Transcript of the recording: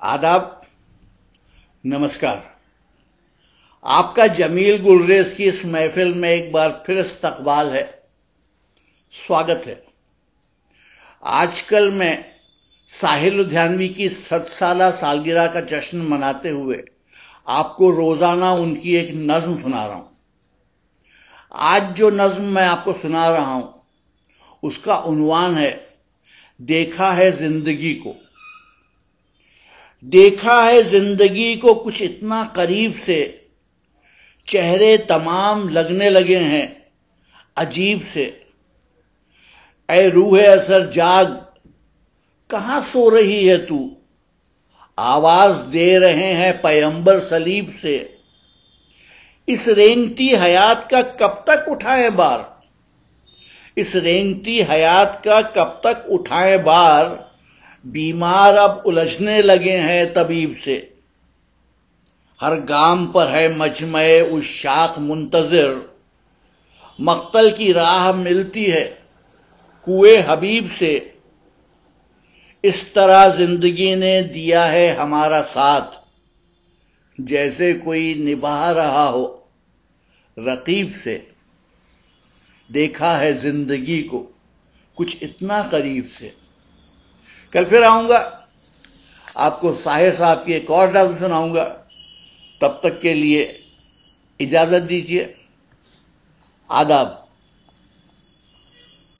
آداب، نمسکار۔ آپ کا جمیل گلریز کی اس محفل میں ایک بار پھر استقبال ہے۔ سواگت ہے۔ آج کل میں ساحل لدھیانوی کی ست سالہ سالگرہ کا جشن مناتے ہوئے آپ کو روزانہ ان کی ایک نظم سنا رہا ہوں۔ آج جو نظم میں آپ کو سنا رہا ہوں، اس کا عنوان ہے، دیکھا ہے زندگی کو۔ دیکھا ہے زندگی کو کچھ اتنا قریب سے۔ چہرے تمام لگنے لگے ہیں، عجیب سے۔ اے روح اثر جاگ، کہاں سو رہی ہے تو؟ آواز دے رہے ہیں پیمبر سلیب سے۔ اس رینگتی حیات کا کب تک اٹھائے بار؟ اس رینگتی حیات کا کب تک اٹھائے بار؟ بیمار اب الجھنے لگے ہیں طبیب سے۔ ہر گام پر ہے مجمع اس شاخ منتظر۔ مقتل کی راہ ملتی ہے کوئے حبیب سے۔ اس طرح زندگی نے دیا ہے ہمارا ساتھ۔ جیسے کوئی نبھا رہا ہو رقیب سے۔ دیکھا ہے زندگی کو کچھ اتنا قریب سے۔ کل پھر آؤں گا۔ آپ کو ساحر صاحب کی ایک اور ڈال سناؤں گا۔ تب تک کے لیے اجازت دیجیے آداب۔